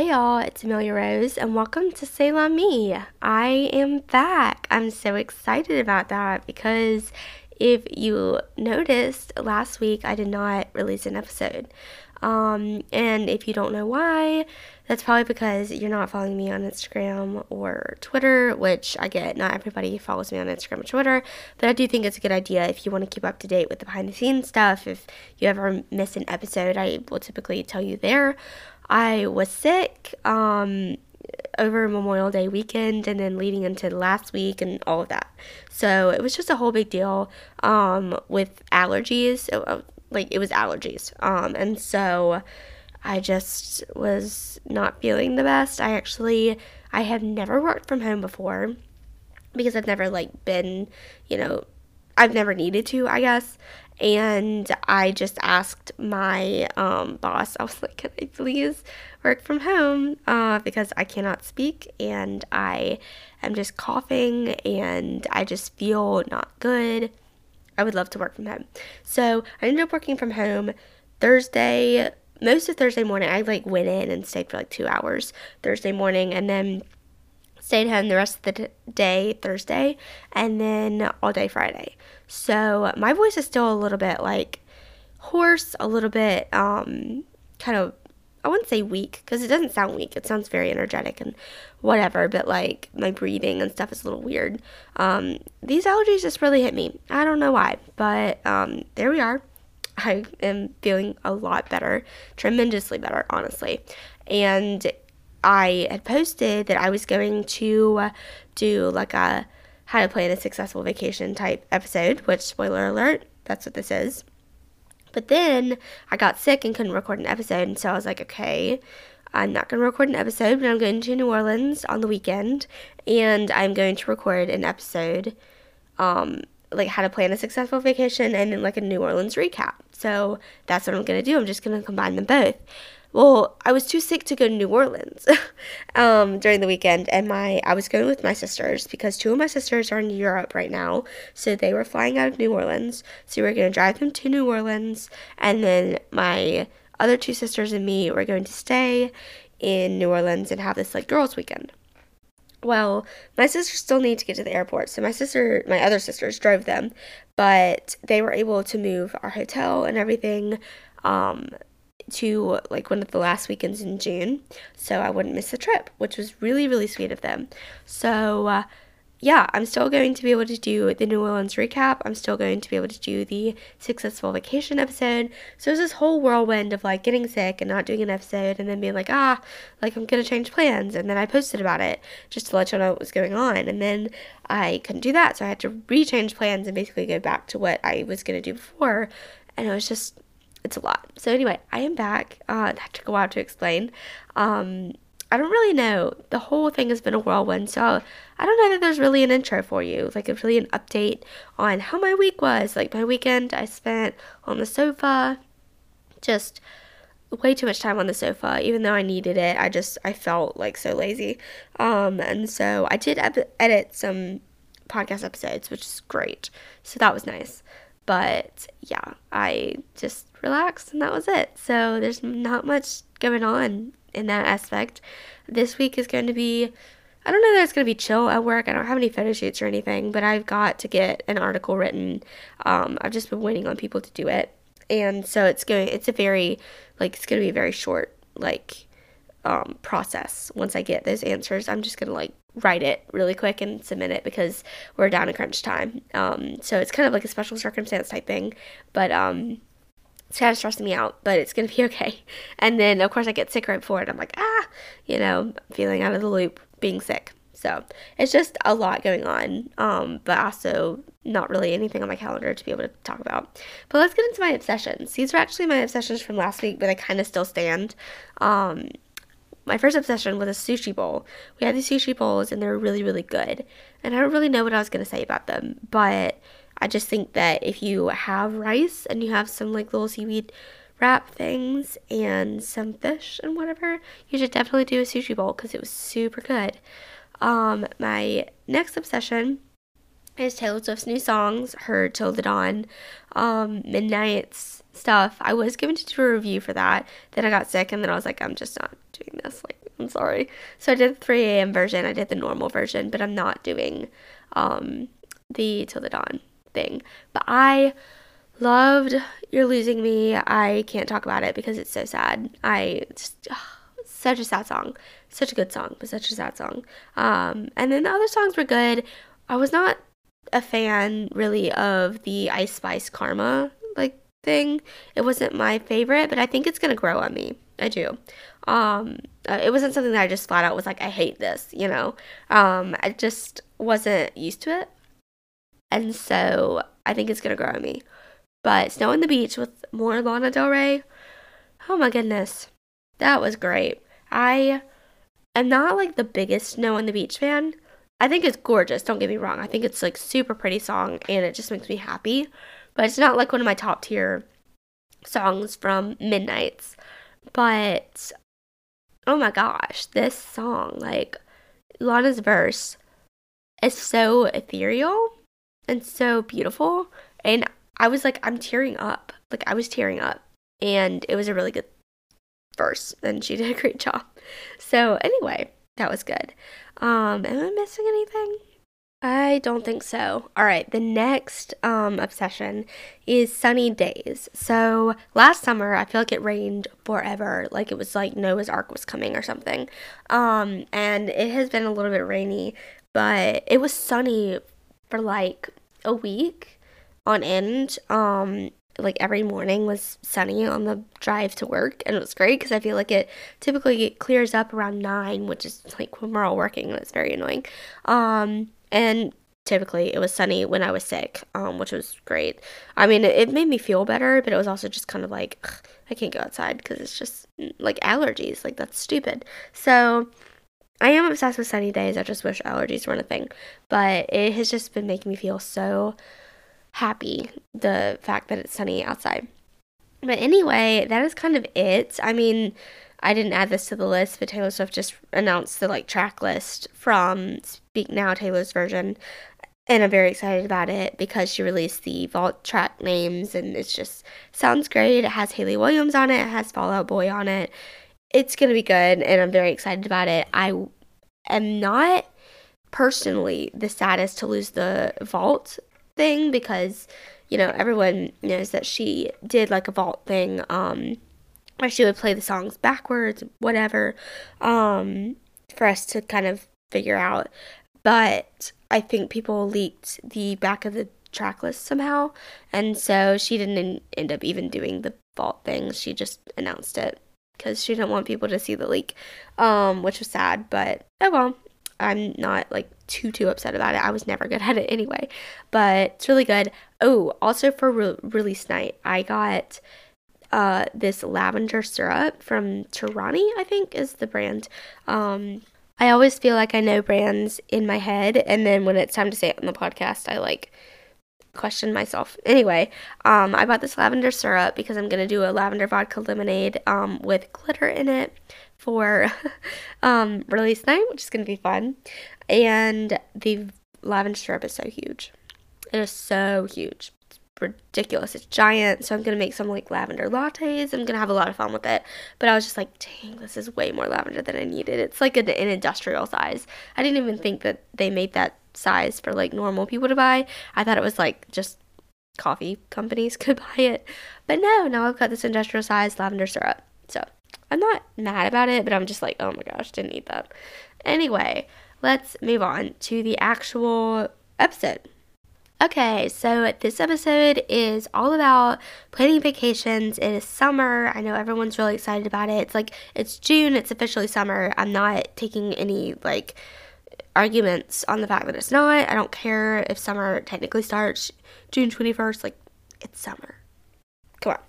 Hey y'all, it's Amelia Rose, and welcome to La Me. I am back. I'm so excited about that because if you noticed, last week I did not release an episode. Um, and if you don't know why, that's probably because you're not following me on Instagram or Twitter, which I get not everybody follows me on Instagram or Twitter, but I do think it's a good idea if you want to keep up to date with the behind the scenes stuff. If you ever miss an episode, I will typically tell you there. I was sick um, over Memorial Day weekend and then leading into last week and all of that. So it was just a whole big deal um, with allergies. Uh, like it was allergies. Um, and so I just was not feeling the best. I actually, I have never worked from home before because I've never like been, you know, I've never needed to, I guess and I just asked my um, boss, I was like, can I please work from home uh, because I cannot speak and I am just coughing and I just feel not good. I would love to work from home. So I ended up working from home Thursday, most of Thursday morning. I like went in and stayed for like two hours Thursday morning and then stayed home the rest of the day Thursday and then all day Friday. So my voice is still a little bit like hoarse, a little bit um kind of I wouldn't say weak because it doesn't sound weak. It sounds very energetic and whatever, but like my breathing and stuff is a little weird. Um, these allergies just really hit me. I don't know why, but um, there we are. I am feeling a lot better, tremendously better, honestly. And I had posted that I was going to do like a how to plan a successful vacation type episode, which spoiler alert, that's what this is. But then I got sick and couldn't record an episode, and so I was like, okay, I'm not going to record an episode, but I'm going to New Orleans on the weekend, and I'm going to record an episode, um, like how to plan a successful vacation and then like a New Orleans recap. So that's what I'm to do. I'm just to combine them both. Well, I was too sick to go to New Orleans um, during the weekend, and my I was going with my sisters because two of my sisters are in Europe right now, so they were flying out of New Orleans. So we are to drive them to New Orleans, and then my other two sisters and me were going to stay in New Orleans and have this like girls' weekend. Well, my sisters still need to get to the airport, so my sister, my other sisters, drove them, but they were able to move our hotel and everything um, to like one of the last weekends in June, so I wouldn't miss the trip, which was really, really sweet of them. So, uh, yeah, I'm still going to be able to do the New Orleans recap. I'm still going to be able to do the successful vacation episode. So it was this whole whirlwind of like getting sick and not doing an episode and then being like, ah, like I'm gonna change plans. And then I posted about it just to let y'all know what was going on. And then I couldn't do that. So I had to rechange plans and basically go back to what I was gonna do before. And it was just it's a lot. So anyway, I am back. Uh, that took a while to explain. Um, I don't really know. The whole thing has been a whirlwind, so I don't know that there's really an intro for you, like it's really an update on how my week was. Like my weekend, I spent on the sofa, just way too much time on the sofa. Even though I needed it, I just I felt like so lazy. Um, and so I did edit some podcast episodes, which is great. So that was nice. But yeah, I just relaxed and that was it. So there's not much going on in that aspect. This week is going to be I don't know that it's going to be chill at work. I don't have any photo shoots or anything, but I've got to get an article written. Um, I've just been waiting on people to do it. And so it's going it's a very like it's going to be a very short like um, process. Once I get those answers, I'm just going to like write it really quick and submit it because we're down in crunch time. Um, so it's kind of like a special circumstance type thing, but um, it's kind of stressing me out, but it's gonna be okay. And then of course I get sick right before it. I'm like ah, you know, feeling out of the loop, being sick. So it's just a lot going on, um, but also not really anything on my calendar to be able to talk about. But let's get into my obsessions. These are actually my obsessions from last week, but they kind of still stand. Um, my first obsession was a sushi bowl. We had these sushi bowls and they were really, really good. And I don't really know what I was going to say about them, but I just think that if you have rice and you have some like little seaweed wrap things and some fish and whatever, you should definitely do a sushi bowl because it was super good. Um, my next obsession is Taylor Swift's new songs, her Till the Dawn, um, Midnights stuff. I was given to do a review for that. Then I got sick and then I was like, I'm just not doing this. Like, I'm sorry. So I did the 3 a.m. version, I did the normal version, but I'm not doing um, the Till the Dawn thing. But I loved You're Losing Me. I can't talk about it because it's so sad. I just, such a sad song. Such a good song, but such a sad song. Um, and then the other songs were good. I was not a fan really of the Ice Spice Karma like thing. It wasn't my favorite, but I think it's gonna grow on me. I do. Um, uh, it wasn't something that I just flat out was like, I hate this, you know. Um, I just wasn't used to it, and so I think it's gonna grow on me. But Snow on the Beach with more Lana Del Rey. Oh my goodness, that was great. I am not like the biggest Snow on the Beach fan. I think it's gorgeous, don't get me wrong. I think it's like super pretty song and it just makes me happy. But it's not like one of my top tier songs from Midnights. But oh my gosh, this song, like Lana's verse is so ethereal and so beautiful. And I was like, I'm tearing up. Like I was tearing up. And it was a really good verse and she did a great job. So anyway, that was good. Um, am I missing anything? I don't think so. All right, the next um, obsession is sunny days. So last summer, I feel like it rained forever. Like it was like Noah's Ark was coming or something. Um, and it has been a little bit rainy, but it was sunny for like a week on end. Um, like every morning was sunny on the drive to work and it was great because i feel like it typically it clears up around 9 which is like when we're all working and it's very annoying um and typically it was sunny when i was sick um which was great i mean it, made me feel better but it was also just kind of like i can't go outside because it's just like allergies like that's stupid so I am obsessed with sunny days. I just wish allergies weren't a thing. But it has just been making me feel so happy the fact that it's sunny outside. But anyway, that is kind of it. I mean, I didn't add this to the list, but Taylor Swift just announced the like track list from Speak Now Taylor's version. And I'm very excited about it because she released the vault track names and it's just sounds great. It has Hayley Williams on it, it has Fall Out Boy on it. It's to be good and I'm very excited about it. I am not personally the saddest to lose the vault thing because you know everyone knows that she did like a vault thing um she would play the songs backwards whatever um for us to kind of figure out but i think people leaked the back of the track list somehow and so she didn't end up even doing the vault thing she just announced it because she didn't want people to see the leak um which was sad but oh well I'm not like too too upset about it. I was never good at it anyway, but it's really good. Oh, also for re- release night, I got uh this lavender syrup from Torani, I think is the brand. Um I always feel like I know brands in my head and then when it's time to say it on the podcast, I like question myself. Anyway, um I bought this lavender syrup because I'm to do a lavender vodka lemonade um with glitter in it for um, release night, which is to be fun. And the lavender syrup is so huge. It is so huge. Ridiculous. It's giant. So I'm to make some like lavender lattes. I'm to have a lot of fun with it. But I was just like, dang, this is way more lavender than I needed. It's like an, an industrial size. I didn't even think that they made that size for like normal people to buy. I thought it was like just coffee companies could buy it. But no, now I've got this industrial size lavender syrup. So I'm not mad about it, but I'm just like, oh my gosh, didn't eat that. Anyway, let's move on to the actual episode. Okay, so this episode is all about planning vacations. It is summer. I know everyone's really excited about it. It's like it's June, it's officially summer. I'm not taking any like arguments on the fact that it's not. I don't care if summer technically starts June 21st, like it's summer. Come on.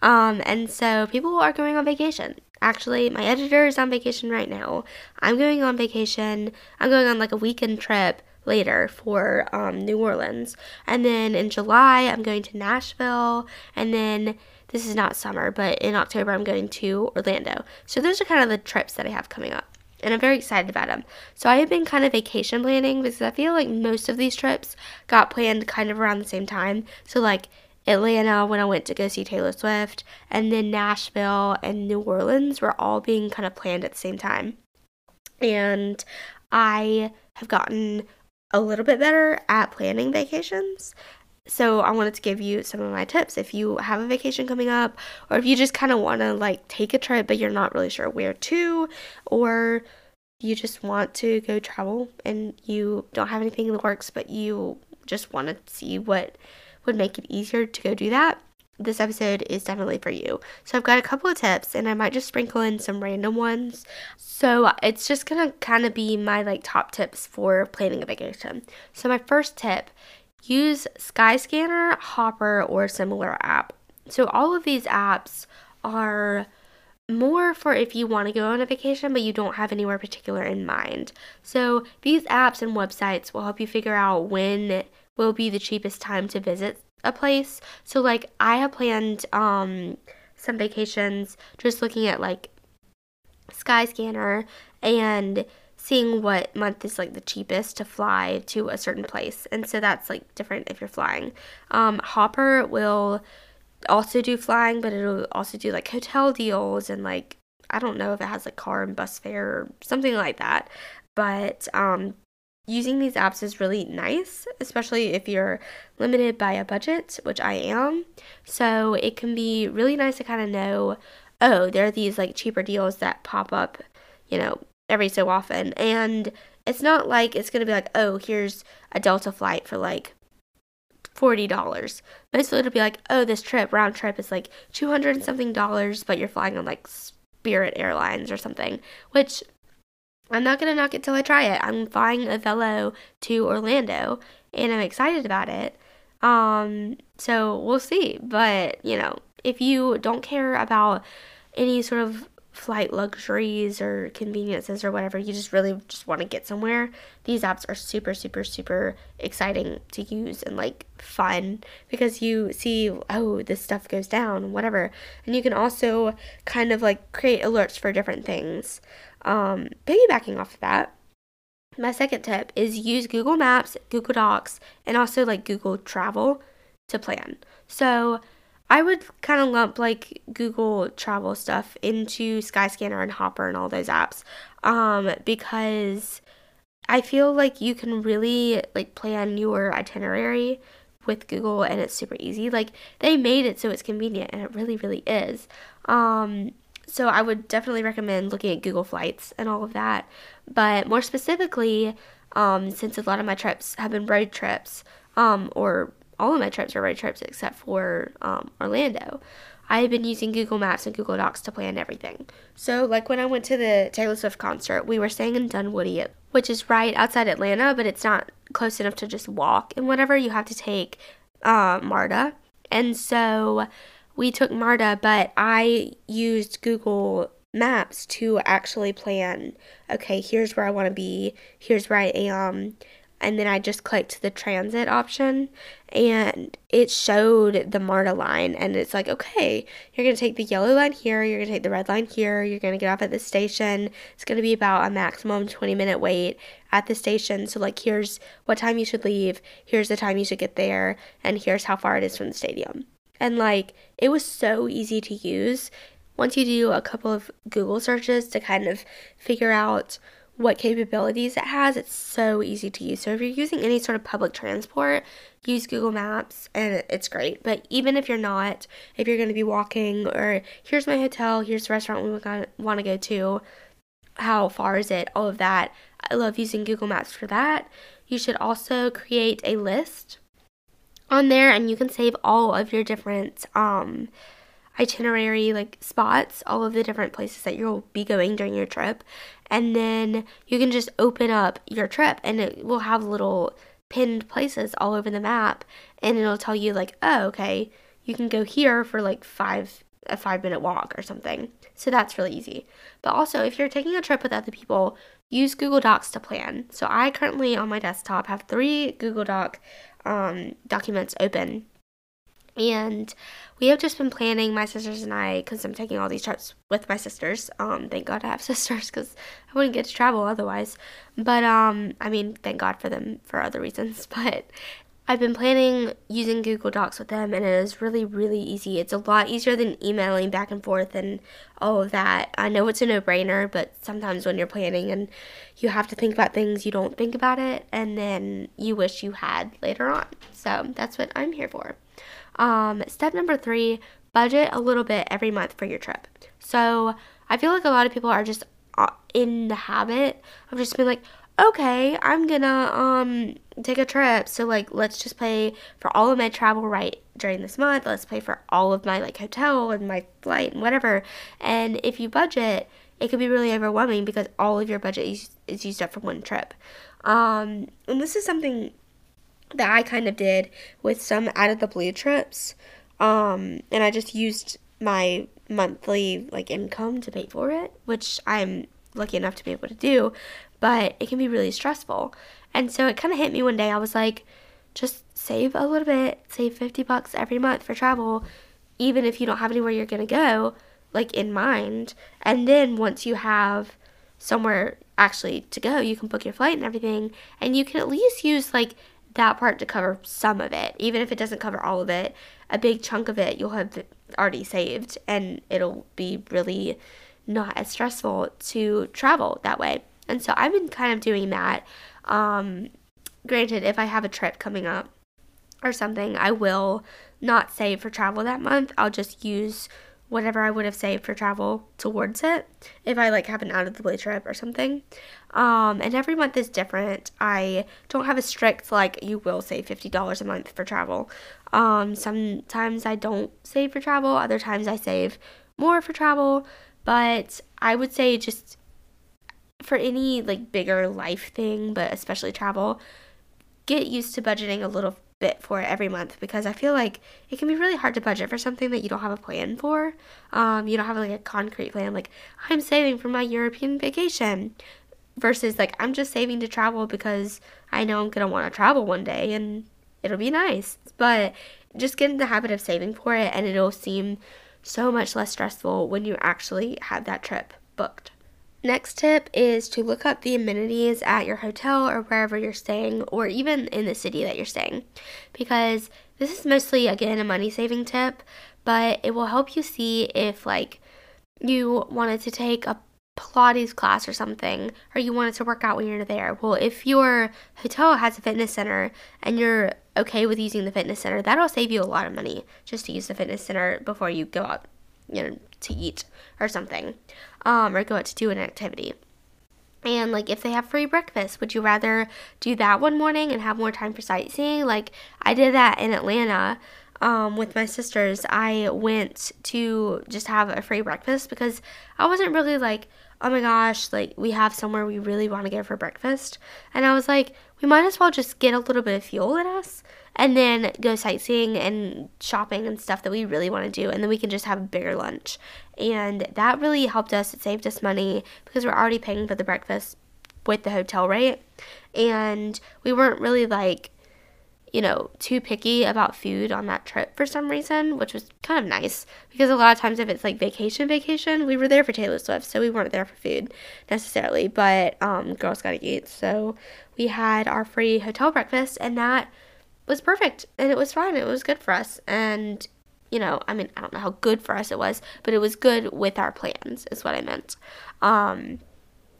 Um, and so people are going on vacation. Actually, my editor is on vacation right now. I'm going on vacation. I'm going on like a weekend trip later for um, New Orleans. And then in July, I'm going to Nashville. And then this is not summer, but in October, I'm going to Orlando. So those are kind of the trips that I have coming up. And I'm very excited about them. So I have been kind of vacation planning because I feel like most of these trips got planned kind of around the same time. So, like, Atlanta when I went to go see Taylor Swift, and then Nashville and New Orleans were all being kind of planned at the same time. And I have gotten a little bit better at planning vacations. So I wanted to give you some of my tips if you have a vacation coming up or if you just kind of want to like take a trip but you're not really sure where to or you just want to go travel and you don't have anything in the works but you just want to see what would make it easier to go do that this episode is definitely for you. So I've got a couple of tips and I might just sprinkle in some random ones. So it's just going to kind of be my like top tips for planning a vacation. So my first tip, use Skyscanner, Hopper or similar app. So all of these apps are more for if you want to go on a vacation but you don't have anywhere particular in mind. So these apps and websites will help you figure out when will be the cheapest time to visit a place. So like I have planned um some vacations just looking at like Skyscanner and seeing what month is like the cheapest to fly to a certain place. And so that's like different if you're flying. Um, Hopper will also do flying, but it'll also do like hotel deals and like I don't know if it has like car and bus fare or something like that. But um, using these apps is really nice, especially if you're limited by a budget, which I am. So it can be really nice to kind of know, oh, there are these like cheaper deals that pop up, you know, every so often. And it's not like it's going to be like, oh, here's a Delta flight for like $40. Mostly it'll be like, oh, this trip, round trip is like 200 and something dollars, but you're flying on like Spirit Airlines or something, which I'm not gonna knock it till I try it. I'm flying Avelo to Orlando and I'm excited about it. Um, so we'll see. But, you know, if you don't care about any sort of flight luxuries or conveniences or whatever, you just really just want to get somewhere, these apps are super, super, super exciting to use and like fun because you see, oh, this stuff goes down, whatever. And you can also kind of like create alerts for different things. Um, piggybacking off of that, my second tip is use Google Maps, Google Docs, and also like Google Travel to plan. So I would kind of lump like Google Travel stuff into Skyscanner and Hopper and all those apps um, because I feel like you can really like plan your itinerary with Google and it's super easy. Like they made it so it's convenient and it really really is. Um, so I would definitely recommend looking at Google Flights and all of that. But more specifically, um, since a lot of my trips have been road trips, um, or all of my trips are road trips except for um, Orlando, I've been using Google Maps and Google Docs to plan everything. So, like when I went to the Taylor Swift concert, we were staying in Dunwoody, which is right outside Atlanta, but it's not close enough to just walk and whatever. You have to take uh, MARTA. And so we took MARTA, but I used Google Maps to actually plan okay, here's where I want to be, here's where I am. And then I just clicked the transit option and it showed the MARTA line. And it's like, okay, you're going to take the yellow line here, you're going to take the red line here, you're going to get off at the station. It's going to be about a maximum 20 minute wait at the station. So, like, here's what time you should leave, here's the time you should get there, and here's how far it is from the stadium. And like, it was so easy to use. Once you do a couple of Google searches to kind of figure out what capabilities it has, it's so easy to use. So if you're using any sort of public transport, use Google Maps and it's great. But even if you're not, if you're going to be walking or here's my hotel, here's the restaurant we want to go to, how far is it, all of that. I love using Google Maps for that. You should also create a list on there and you can save all of your different um, itinerary like spots, all of the different places that you'll be going during your trip. And then you can just open up your trip and it will have little pinned places all over the map and it'll tell you like, "Oh, okay, you can go here for like 5 a 5 minute walk or something." So that's really easy. But also, if you're taking a trip with other people, use Google Docs to plan. So I currently on my desktop have 3 Google Doc um, documents open. And we have just been planning, my sisters and I, because I'm taking all these trips with my sisters. Um, thank God I have sisters because I wouldn't get to travel otherwise. But, um, I mean, thank God for them for other reasons. But I've been planning using Google Docs with them, and it is really, really easy. It's a lot easier than emailing back and forth and all of that. I know it's a no brainer, but sometimes when you're planning and you have to think about things, you don't think about it, and then you wish you had later on. So that's what I'm here for. Um, step number three budget a little bit every month for your trip. So I feel like a lot of people are just uh, in the habit of just being like, okay, I'm gonna um take a trip. So like let's just pay for all of my travel right during this month. Let's pay for all of my like hotel and my flight and whatever. And if you budget, it can be really overwhelming because all of your budget is, is used up for one trip. Um, and this is something that I kind of did with some out of the blue trips. Um, and I just used my monthly like income to pay for it, which I'm lucky enough to be able to do but it can be really stressful. And so it kind of hit me one day. I was like, just save a little bit, save 50 bucks every month for travel, even if you don't have anywhere you're going to go, like in mind. And then once you have somewhere actually to go, you can book your flight and everything, and you can at least use like that part to cover some of it. Even if it doesn't cover all of it, a big chunk of it you'll have already saved, and it'll be really not as stressful to travel that way. And so I've been kind of doing that. Um, granted, if I have a trip coming up or something, I will not save for travel that month. I'll just use whatever I would have saved for travel towards it if I like have an out of the way trip or something. Um, and every month is different. I don't have a strict like you will save fifty dollars a month for travel. Um, sometimes I don't save for travel. Other times I save more for travel. But I would say just for any like bigger life thing, but especially travel, get used to budgeting a little bit for it every month because I feel like it can be really hard to budget for something that you don't have a plan for. Um, you don't have like a concrete plan, like I'm saving for my European vacation versus like I'm just saving to travel because I know I'm gonna want to travel one day and it'll be nice. But just get in the habit of saving for it and it'll seem so much less stressful when you actually have that trip booked. Next tip is to look up the amenities at your hotel or wherever you're staying, or even in the city that you're staying, because this is mostly, again, a money saving tip, but it will help you see if, like, you wanted to take a Pilates class or something, or you wanted to work out when you're there. Well, if your hotel has a fitness center and you're okay with using the fitness center, that'll save you a lot of money just to use the fitness center before you go out, you know, to eat or something um, or go out to do an activity. And like if they have free breakfast, would you rather do that one morning and have more time for sightseeing? Like I did that in Atlanta um, with my sisters. I went to just have a free breakfast because I wasn't really like, oh my gosh, like we have somewhere we really want to go for breakfast. And I was like, we might as well just get a little bit of fuel in us and then go sightseeing and shopping and stuff that we really want to do and then we can just have a bigger lunch. And that really helped us it saved us money because we're already paying for the breakfast with the hotel rate and we weren't really like you know too picky about food on that trip for some reason which was kind of nice because a lot of times if it's like vacation vacation we were there for taylor swift so we weren't there for food necessarily but um, girls gotta eat so we had our free hotel breakfast and that was perfect and it was fine. It was good for us. And, you know, I mean, I don't know how good for us it was, but it was good with our plans, is what I meant. Um,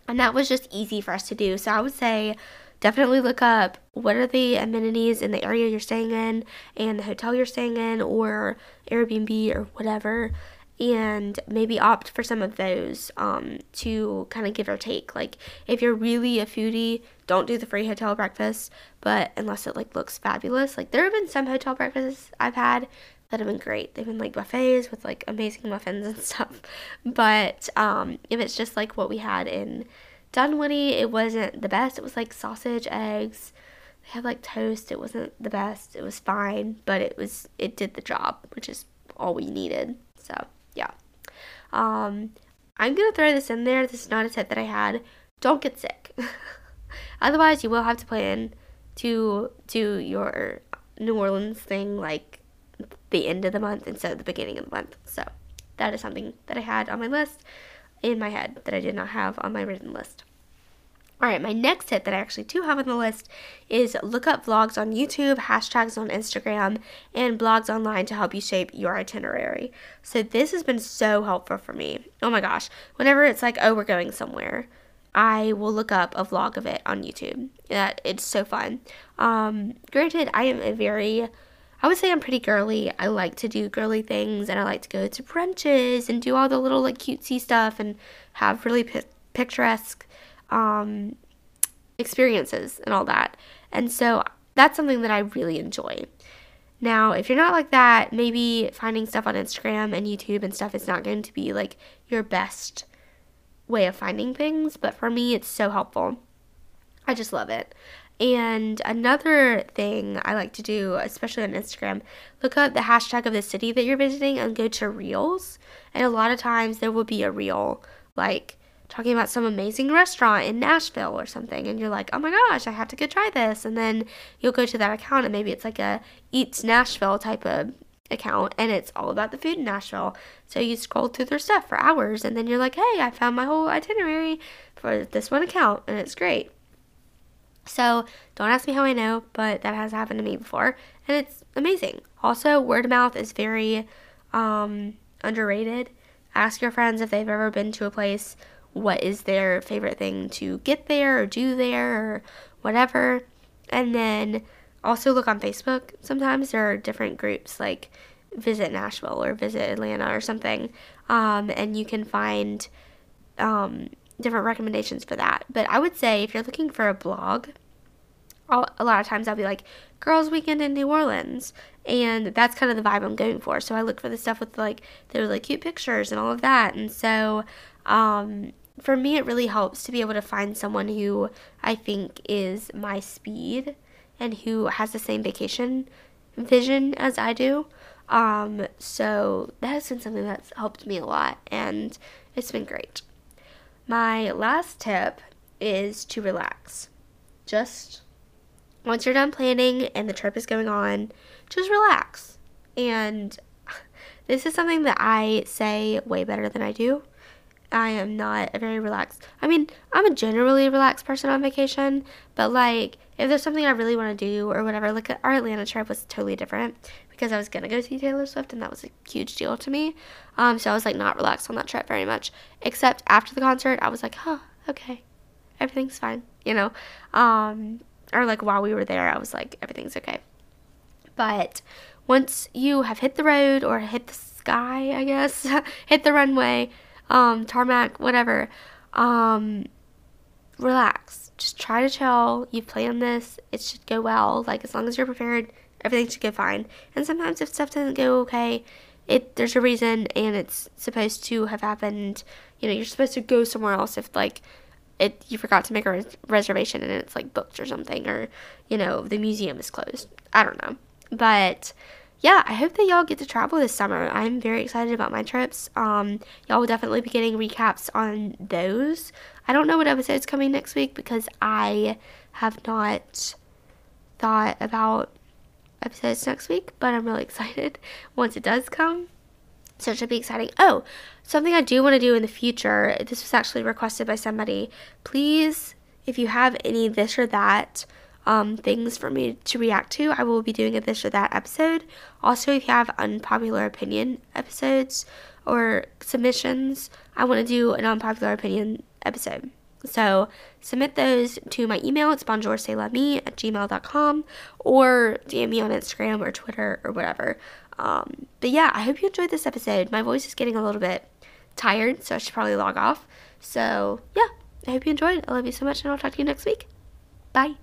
and that was just easy for us to do. So I would say definitely look up what are the amenities in the area you're staying in and the hotel you're staying in or Airbnb or whatever and maybe opt for some of those um, to kind of give or take. Like if you're really a foodie, don't do the free hotel breakfast, but unless it like looks fabulous. Like there have been some hotel breakfasts I've had that have been great. They've been like buffets with like amazing muffins and stuff. But um, if it's just like what we had in Dunwoody, it wasn't the best. It was like sausage, eggs. They had like toast. It wasn't the best. It was fine, but it was it did the job, which is all we needed. So yeah. Um, I'm gonna throw this in there. This is not a tip that I had. Don't get sick. Otherwise, you will have to plan to do your New Orleans thing like the end of the month instead of the beginning of the month. So that is something that I had on my list in my head that I did not have on my written list. All right, my next tip that I actually do have on the list is look up vlogs on YouTube, hashtags on Instagram, and blogs online to help you shape your itinerary. So this has been so helpful for me. Oh my gosh, whenever it's like, oh, we're going somewhere, I will look up a vlog of it on YouTube. Yeah, it's so fun. Um, granted, I am a very I would say I'm pretty girly. I like to do girly things and I like to go to brunches and do all the little like cutesy stuff and have really picturesque um, experiences and all that. And so that's something that I really enjoy. Now, if you're not like that, maybe finding stuff on Instagram and YouTube and stuff is not going to be like your best way of finding things, but for me, it's so helpful. I just love it. And another thing I like to do, especially on Instagram, look up the hashtag of the city that you're visiting and go to reels. And a lot of times there will be a reel like talking about some amazing restaurant in Nashville or something and you're like, "Oh my gosh, I have to go try this." And then you'll go to that account and maybe it's like a Eats Nashville type of account and it's all about the food in Nashville. So you scroll through their stuff for hours and then you're like, "Hey, I found my whole itinerary for this one account and it's great." So, don't ask me how I know, but that has happened to me before and it's amazing. Also, word of mouth is very um, underrated. Ask your friends if they've ever been to a place what is their favorite thing to get there or do there or whatever. And then also look on Facebook. Sometimes there are different groups like Visit Nashville or Visit Atlanta or something. Um, and you can find um, different recommendations for that. But I would say if you're looking for a blog, I'll, a lot of times I'll be like, Girls Weekend in New Orleans. And that's kind of the vibe I'm going for. So I look for the stuff with like the really cute pictures and all of that. And so um, for me, it really helps to be able to find someone who I think is my speed and who has the same vacation vision as I do. Um, so that has been something that's helped me a lot and it's been great. My last tip is to relax. Just once you're done planning and the trip is going on, just relax. And this is something that I say way better than I do. I am not a very relaxed. I mean, I'm a generally relaxed person on vacation, but like if there's something I really want to do or whatever, like our Atlanta trip was totally different because I was gonna go see Taylor Swift and that was a huge deal to me. Um, so I was like not relaxed on that trip very much, except after the concert, I was like, huh, okay, everything's fine, you know. Um, or like while we were there, I was like, everything's okay. But once you have hit the road or hit the sky, I guess, hit the runway um, tarmac, whatever. Um, relax. Just try to chill. You've planned this. It should go well. Like as long as you're prepared, everything should go fine. And sometimes if stuff doesn't go okay, it there's a reason and it's supposed to have happened. You know, you're supposed to go somewhere else if like it you forgot to make a res- reservation and it's like booked or something or you know the museum is closed. I don't know. But yeah, I hope that y'all get to travel this summer. I'm very excited about my trips. Um, y'all will definitely be getting recaps on those. I don't know what episode's coming next week because I have not thought about episodes next week, but I'm really excited once it does come. So it should be exciting. Oh, something I do want to do in the future. This was actually requested by somebody. Please, if you have any this or that um, things for me to react to, I will be doing a this or that episode. Also, if you have unpopular opinion episodes or submissions, I want to do an unpopular opinion episode. So submit those to my email. It's bonjoursaylami at gmail.com or DM me on Instagram or Twitter or whatever. Um, but yeah, I hope you enjoyed this episode. My voice is getting a little bit tired, so I should probably log off. So yeah, I hope you enjoyed. I love you so much, and I'll talk to you next week. Bye.